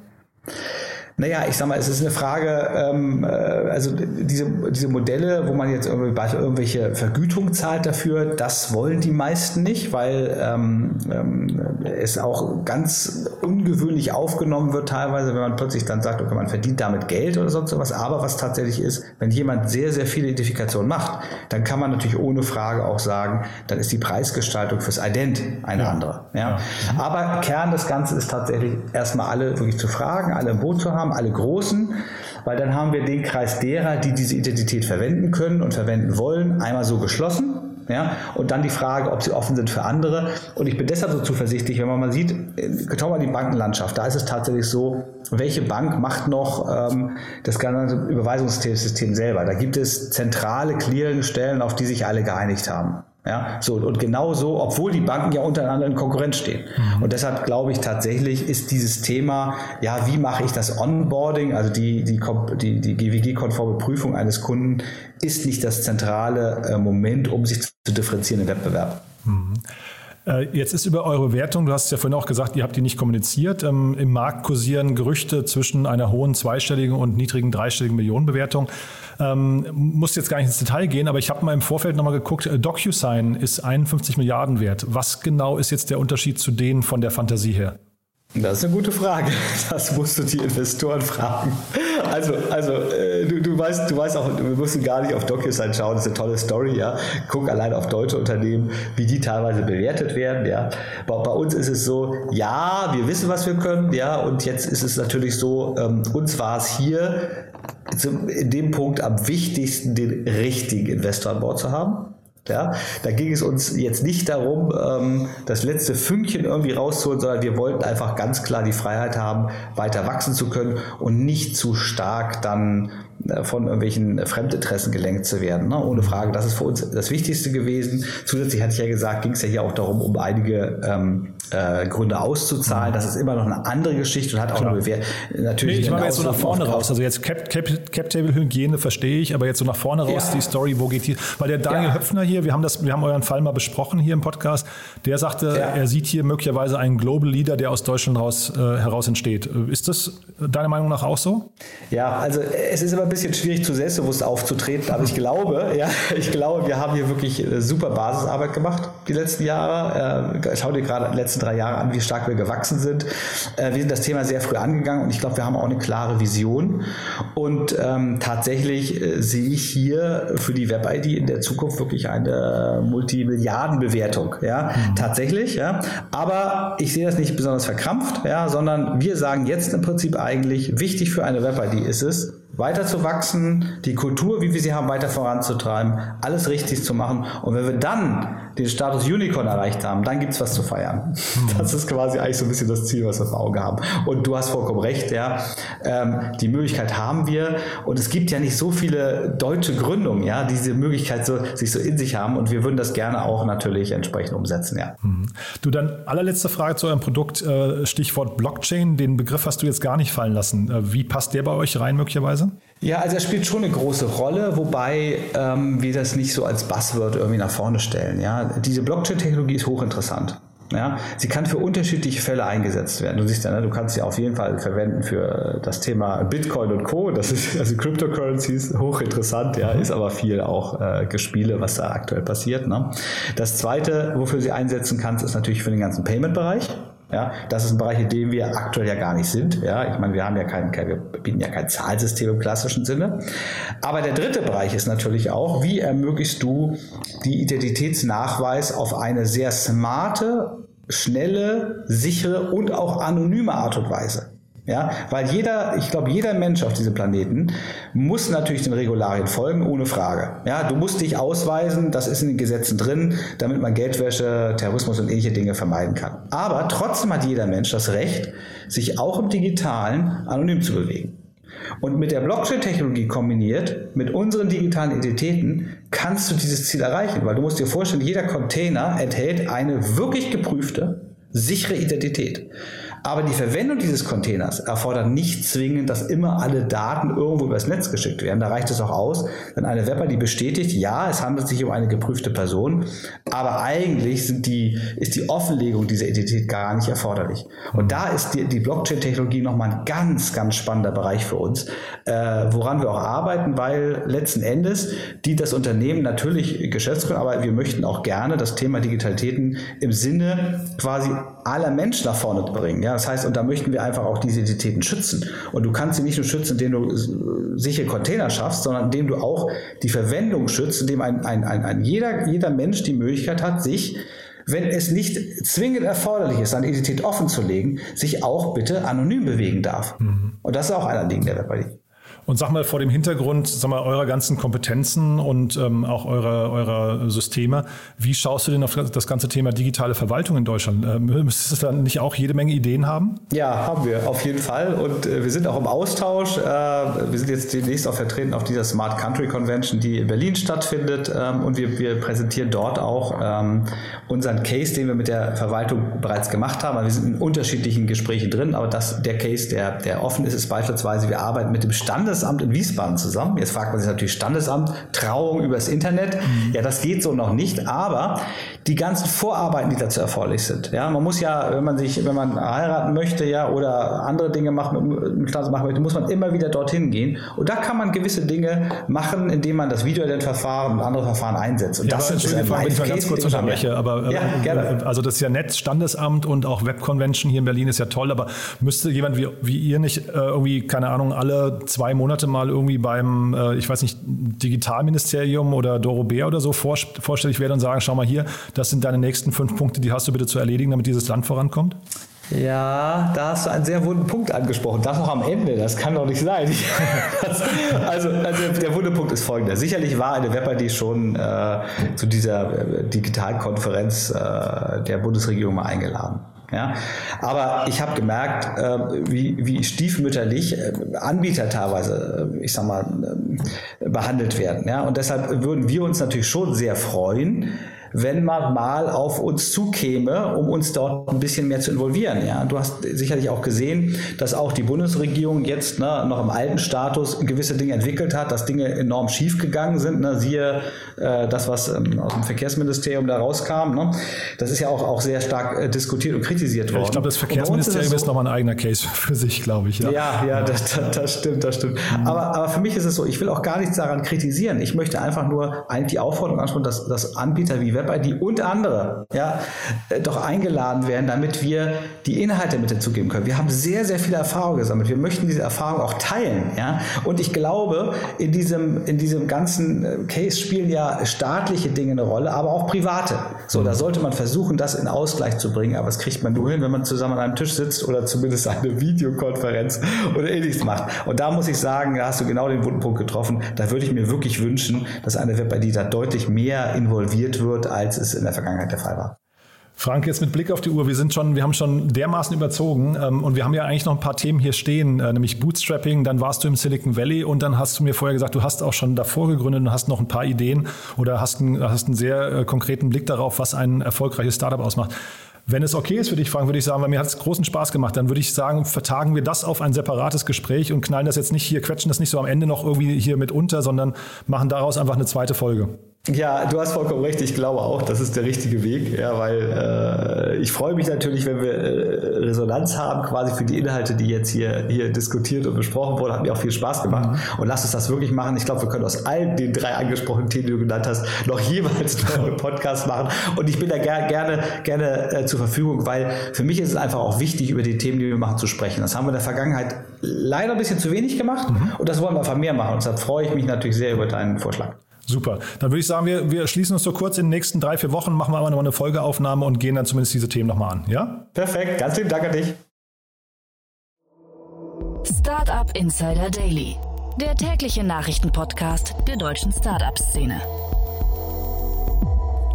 Naja, ich sag mal, es ist eine Frage, ähm, äh, also diese, diese Modelle, wo man jetzt irgendwelche Vergütung zahlt dafür, das wollen die meisten nicht, weil ähm, ähm, es auch ganz ungewöhnlich aufgenommen wird teilweise, wenn man plötzlich dann sagt, okay, man verdient damit Geld oder sonst was. Aber was tatsächlich ist, wenn jemand sehr, sehr viele Identifikationen macht, dann kann man natürlich ohne Frage auch sagen, dann ist die Preisgestaltung fürs Ident eine ja. andere. Ja? ja. Aber Kern des Ganzen ist tatsächlich erstmal alle wirklich zu fragen, alle im Boot zu haben haben, alle Großen, weil dann haben wir den Kreis derer, die diese Identität verwenden können und verwenden wollen, einmal so geschlossen. Ja, und dann die Frage, ob sie offen sind für andere. Und ich bin deshalb so zuversichtlich, wenn man mal sieht, schauen wir mal die Bankenlandschaft. Da ist es tatsächlich so, welche Bank macht noch ähm, das ganze Überweisungssystem selber? Da gibt es zentrale Clearingstellen, auf die sich alle geeinigt haben. Ja, so und genau so, obwohl die Banken ja untereinander in Konkurrenz stehen. Mhm. Und deshalb glaube ich tatsächlich ist dieses Thema, ja, wie mache ich das Onboarding, also die die die, die GWG-konforme Prüfung eines Kunden, ist nicht das zentrale äh, Moment, um sich zu differenzieren im Wettbewerb. Mhm. Äh, jetzt ist über eure Wertung, du hast ja vorhin auch gesagt, ihr habt die nicht kommuniziert. Ähm, Im Markt kursieren Gerüchte zwischen einer hohen zweistelligen und niedrigen dreistelligen Millionenbewertung. Ähm, muss jetzt gar nicht ins Detail gehen, aber ich habe mal im Vorfeld nochmal geguckt, äh, DocuSign ist 51 Milliarden wert. Was genau ist jetzt der Unterschied zu denen von der Fantasie her? Das ist eine gute Frage. Das musst du die Investoren fragen. Also, also äh, du, du, weißt, du weißt auch, wir müssen gar nicht auf DocuSign schauen, das ist eine tolle Story, ja. Guck allein auf deutsche Unternehmen, wie die teilweise bewertet werden, ja. Bei, bei uns ist es so, ja, wir wissen, was wir können, ja, und jetzt ist es natürlich so, ähm, uns war es hier zum, in dem Punkt am wichtigsten, den richtigen Investor an Bord zu haben. Ja, da ging es uns jetzt nicht darum, ähm, das letzte Fünkchen irgendwie rauszuholen, sondern wir wollten einfach ganz klar die Freiheit haben, weiter wachsen zu können und nicht zu stark dann von irgendwelchen Fremdinteressen gelenkt zu werden. Ne? Ohne Frage, das ist für uns das Wichtigste gewesen. Zusätzlich hatte ich ja gesagt, ging es ja hier auch darum, um einige ähm, äh, Gründe auszuzahlen. Das ist immer noch eine andere Geschichte und hat auch Klar. eine Bewertung. Natürlich nee, ich mache jetzt so nach vorne raus. Also jetzt Cap, Cap, Cap Table Hygiene verstehe ich, aber jetzt so nach vorne raus ja. die Story, wo geht hier? Weil der Daniel ja. Höpfner hier, wir haben das, wir haben euren Fall mal besprochen hier im Podcast. Der sagte, ja. er sieht hier möglicherweise einen Global Leader, der aus Deutschland raus, äh, heraus entsteht. Ist das deiner Meinung nach auch so? Ja, also es ist immer ein bisschen schwierig, zu selbstbewusst aufzutreten, aber ich glaube, ja, ich glaube, wir haben hier wirklich super Basisarbeit gemacht die letzten Jahre. Äh, schau dir gerade die letzten drei Jahre an, wie stark wir gewachsen sind. Äh, wir sind das Thema sehr früh angegangen und ich glaube, wir haben auch eine klare Vision. Und ähm, tatsächlich äh, sehe ich hier für die Web-ID in der Zukunft wirklich eine Multimilliardenbewertung. Ja, mhm. tatsächlich. Ja, aber ich sehe das nicht besonders verkrampft, ja, sondern wir sagen jetzt im Prinzip eigentlich, wichtig für eine Web-ID ist es, weiter zu wachsen, die Kultur, wie wir sie haben, weiter voranzutreiben, alles richtig zu machen. Und wenn wir dann den Status Unicorn erreicht haben, dann gibt's was zu feiern. Mhm. Das ist quasi eigentlich so ein bisschen das Ziel, was wir vor Augen haben. Und du hast vollkommen recht, ja. Ähm, die Möglichkeit haben wir. Und es gibt ja nicht so viele deutsche Gründungen, ja, die diese Möglichkeit so, sich so in sich haben. Und wir würden das gerne auch natürlich entsprechend umsetzen, ja. Mhm. Du, dann allerletzte Frage zu eurem Produkt, äh, Stichwort Blockchain. Den Begriff hast du jetzt gar nicht fallen lassen. Äh, wie passt der bei euch rein möglicherweise? Ja, also er spielt schon eine große Rolle, wobei ähm, wir das nicht so als Buzzword irgendwie nach vorne stellen. Ja, diese Blockchain-Technologie ist hochinteressant. Ja, sie kann für unterschiedliche Fälle eingesetzt werden. Du siehst ja, ne, du kannst sie auf jeden Fall verwenden für das Thema Bitcoin und Co. Das ist also Cryptocurrencies hochinteressant, ja, ist aber viel auch äh, Gespiele, was da aktuell passiert. Ne? Das zweite, wofür sie einsetzen kannst, ist natürlich für den ganzen Payment-Bereich. Ja, das ist ein Bereich, in dem wir aktuell ja gar nicht sind. Ja, ich meine, wir haben ja kein, kein, wir bieten ja kein Zahlsystem im klassischen Sinne. Aber der dritte Bereich ist natürlich auch, wie ermöglichst du die Identitätsnachweis auf eine sehr smarte, schnelle, sichere und auch anonyme Art und Weise. Ja, weil jeder, ich glaube, jeder Mensch auf diesem Planeten muss natürlich den Regularien folgen, ohne Frage. Ja, du musst dich ausweisen, das ist in den Gesetzen drin, damit man Geldwäsche, Terrorismus und ähnliche Dinge vermeiden kann. Aber trotzdem hat jeder Mensch das Recht, sich auch im Digitalen anonym zu bewegen. Und mit der Blockchain-Technologie kombiniert, mit unseren digitalen Identitäten, kannst du dieses Ziel erreichen, weil du musst dir vorstellen, jeder Container enthält eine wirklich geprüfte, sichere Identität. Aber die Verwendung dieses Containers erfordert nicht zwingend, dass immer alle Daten irgendwo übers Netz geschickt werden. Da reicht es auch aus, wenn eine Webber die bestätigt, ja, es handelt sich um eine geprüfte Person, aber eigentlich sind die, ist die Offenlegung dieser Identität gar nicht erforderlich. Und da ist die, die Blockchain-Technologie nochmal ein ganz, ganz spannender Bereich für uns, äh, woran wir auch arbeiten, weil letzten Endes die das Unternehmen natürlich Geschäftsgründer, aber wir möchten auch gerne das Thema Digitalitäten im Sinne quasi aller Menschen nach vorne bringen. Ja, das heißt, und da möchten wir einfach auch diese Identitäten schützen. Und du kannst sie nicht nur schützen, indem du sichere Container schaffst, sondern indem du auch die Verwendung schützt, indem ein, ein, ein, ein jeder, jeder Mensch die Möglichkeit hat, sich wenn es nicht zwingend erforderlich ist, seine Identität offen zu legen, sich auch bitte anonym bewegen darf. Mhm. Und das ist auch ein Anliegen der WebID. Und sag mal vor dem Hintergrund sag mal, eurer ganzen Kompetenzen und ähm, auch eurer, eurer Systeme, wie schaust du denn auf das ganze Thema digitale Verwaltung in Deutschland? Ähm, müsstest du dann nicht auch jede Menge Ideen haben? Ja, haben wir auf jeden Fall. Und äh, wir sind auch im Austausch. Äh, wir sind jetzt demnächst auch vertreten auf dieser Smart Country Convention, die in Berlin stattfindet. Ähm, und wir, wir präsentieren dort auch ähm, unseren Case, den wir mit der Verwaltung bereits gemacht haben. Wir sind in unterschiedlichen Gesprächen drin, aber das, der Case, der, der offen ist, ist beispielsweise, wir arbeiten mit dem Standes Standesamt in Wiesbaden zusammen. Jetzt fragt man sich natürlich Standesamt, Trauung übers Internet. Mhm. Ja, das geht so noch nicht, aber die ganzen Vorarbeiten, die dazu erforderlich sind. Ja, man muss ja, wenn man sich, wenn man heiraten möchte, ja, oder andere Dinge machen, mit Standesamt machen möchte, muss man immer wieder dorthin gehen. Und da kann man gewisse Dinge machen, indem man das Videoident-Verfahren und andere Verfahren einsetzt. Und ja, das ist ein wenn ich mal ganz kurz unterbreche, aber ja, äh, also das ist ja Netz, Standesamt und auch Web-Convention hier in Berlin ist ja toll, aber müsste jemand wie, wie ihr nicht äh, irgendwie, keine Ahnung, alle zwei Monate Monate mal irgendwie beim, äh, ich weiß nicht, Digitalministerium oder Doro Bär oder so vor, vorstellig werden und sagen, schau mal hier, das sind deine nächsten fünf Punkte, die hast du bitte zu erledigen, damit dieses Land vorankommt? Ja, da hast du einen sehr wunden Punkt angesprochen. Das noch am Ende, das kann doch nicht sein. Das, also, also, der wunde Punkt ist folgender. Sicherlich war eine WebID schon äh, zu dieser äh, Digitalkonferenz äh, der Bundesregierung mal eingeladen. Ja? Aber ich habe gemerkt, äh, wie, wie stiefmütterlich äh, Anbieter teilweise, äh, ich sag mal, äh, behandelt werden. Ja? Und deshalb würden wir uns natürlich schon sehr freuen, wenn man mal auf uns zukäme, um uns dort ein bisschen mehr zu involvieren. Ja, du hast sicherlich auch gesehen, dass auch die Bundesregierung jetzt ne, noch im alten Status gewisse Dinge entwickelt hat, dass Dinge enorm schief gegangen sind. Ne? Siehe äh, das, was ähm, aus dem Verkehrsministerium da rauskam. Ne? Das ist ja auch, auch sehr stark äh, diskutiert und kritisiert worden. ich glaube, das Verkehrsministerium ist, so, ist nochmal ein eigener Case für sich, glaube ich. Ja, ja, ja das, das, das, stimmt, das stimmt. Mhm. Aber, aber für mich ist es so, ich will auch gar nichts daran kritisieren. Ich möchte einfach nur eigentlich die Aufforderung ansprechen, dass, dass Anbieter wie WebID und andere ja, äh, doch eingeladen werden, damit wir die Inhalte mit hinzugeben können. Wir haben sehr, sehr viele Erfahrungen gesammelt. Wir möchten diese Erfahrung auch teilen. Ja? Und ich glaube, in diesem, in diesem ganzen äh, Case spielen ja staatliche Dinge eine Rolle, aber auch private. So, da sollte man versuchen, das in Ausgleich zu bringen. Aber das kriegt man nur hin, wenn man zusammen an einem Tisch sitzt oder zumindest eine Videokonferenz oder ähnliches macht. Und da muss ich sagen, da hast du genau den wunden Punkt getroffen. Da würde ich mir wirklich wünschen, dass eine Web-ID da deutlich mehr involviert wird, als es in der Vergangenheit der Fall war. Frank, jetzt mit Blick auf die Uhr, wir sind schon, wir haben schon dermaßen überzogen ähm, und wir haben ja eigentlich noch ein paar Themen hier stehen, äh, nämlich Bootstrapping, dann warst du im Silicon Valley und dann hast du mir vorher gesagt, du hast auch schon davor gegründet und hast noch ein paar Ideen oder hast, ein, hast einen sehr äh, konkreten Blick darauf, was ein erfolgreiches Startup ausmacht. Wenn es okay ist für dich, Frank, würde ich sagen, weil mir hat es großen Spaß gemacht, dann würde ich sagen, vertagen wir das auf ein separates Gespräch und knallen das jetzt nicht hier, quetschen das nicht so am Ende noch irgendwie hier mit unter, sondern machen daraus einfach eine zweite Folge. Ja, du hast vollkommen recht. Ich glaube auch, das ist der richtige Weg, ja, weil äh, ich freue mich natürlich, wenn wir äh, Resonanz haben, quasi für die Inhalte, die jetzt hier, hier diskutiert und besprochen wurden. Hat mir auch viel Spaß gemacht. Mhm. Und lass uns das wirklich machen. Ich glaube, wir können aus allen den drei angesprochenen Themen, die du genannt hast, noch jeweils noch einen Podcast machen. Und ich bin da ger gerne, gerne äh, zur Verfügung, weil für mich ist es einfach auch wichtig, über die Themen, die wir machen, zu sprechen. Das haben wir in der Vergangenheit leider ein bisschen zu wenig gemacht mhm. und das wollen wir einfach mehr machen. Und deshalb freue ich mich natürlich sehr über deinen Vorschlag. Super. Dann würde ich sagen, wir, wir schließen uns so kurz in den nächsten drei, vier Wochen, machen wir aber noch eine Folgeaufnahme und gehen dann zumindest diese Themen nochmal an. Ja? Perfekt. Ganz lieben Dank an dich. Startup Insider Daily. Der tägliche Nachrichtenpodcast der deutschen Startup-Szene.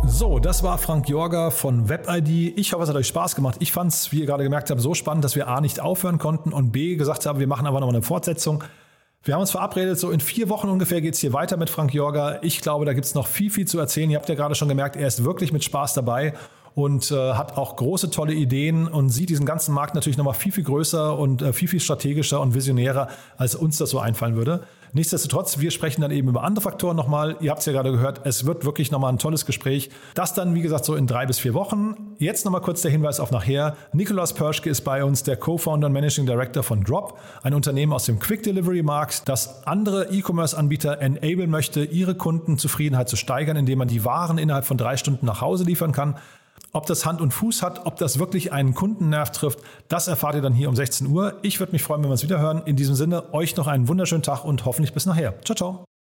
So, das war Frank Jorger von WebID. Ich hoffe, es hat euch Spaß gemacht. Ich fand es, wie ihr gerade gemerkt habt, so spannend, dass wir A nicht aufhören konnten und B gesagt haben, wir machen aber noch eine Fortsetzung. Wir haben uns verabredet, so in vier Wochen ungefähr geht es hier weiter mit Frank Jorger. Ich glaube, da gibt es noch viel, viel zu erzählen. Ihr habt ja gerade schon gemerkt, er ist wirklich mit Spaß dabei und äh, hat auch große, tolle Ideen und sieht diesen ganzen Markt natürlich nochmal viel, viel größer und äh, viel, viel strategischer und visionärer, als uns das so einfallen würde. Nichtsdestotrotz, wir sprechen dann eben über andere Faktoren nochmal. Ihr habt es ja gerade gehört, es wird wirklich nochmal ein tolles Gespräch. Das dann, wie gesagt, so in drei bis vier Wochen. Jetzt nochmal kurz der Hinweis auf nachher. Nikolaus Perschke ist bei uns, der Co-Founder und Managing Director von Drop, ein Unternehmen aus dem Quick Delivery Markt, das andere E-Commerce-Anbieter enablen möchte, ihre Kundenzufriedenheit zu steigern, indem man die Waren innerhalb von drei Stunden nach Hause liefern kann. Ob das Hand und Fuß hat, ob das wirklich einen Kundennerv trifft, das erfahrt ihr dann hier um 16 Uhr. Ich würde mich freuen, wenn wir uns wieder hören. In diesem Sinne, euch noch einen wunderschönen Tag und hoffentlich bis nachher. Ciao, ciao.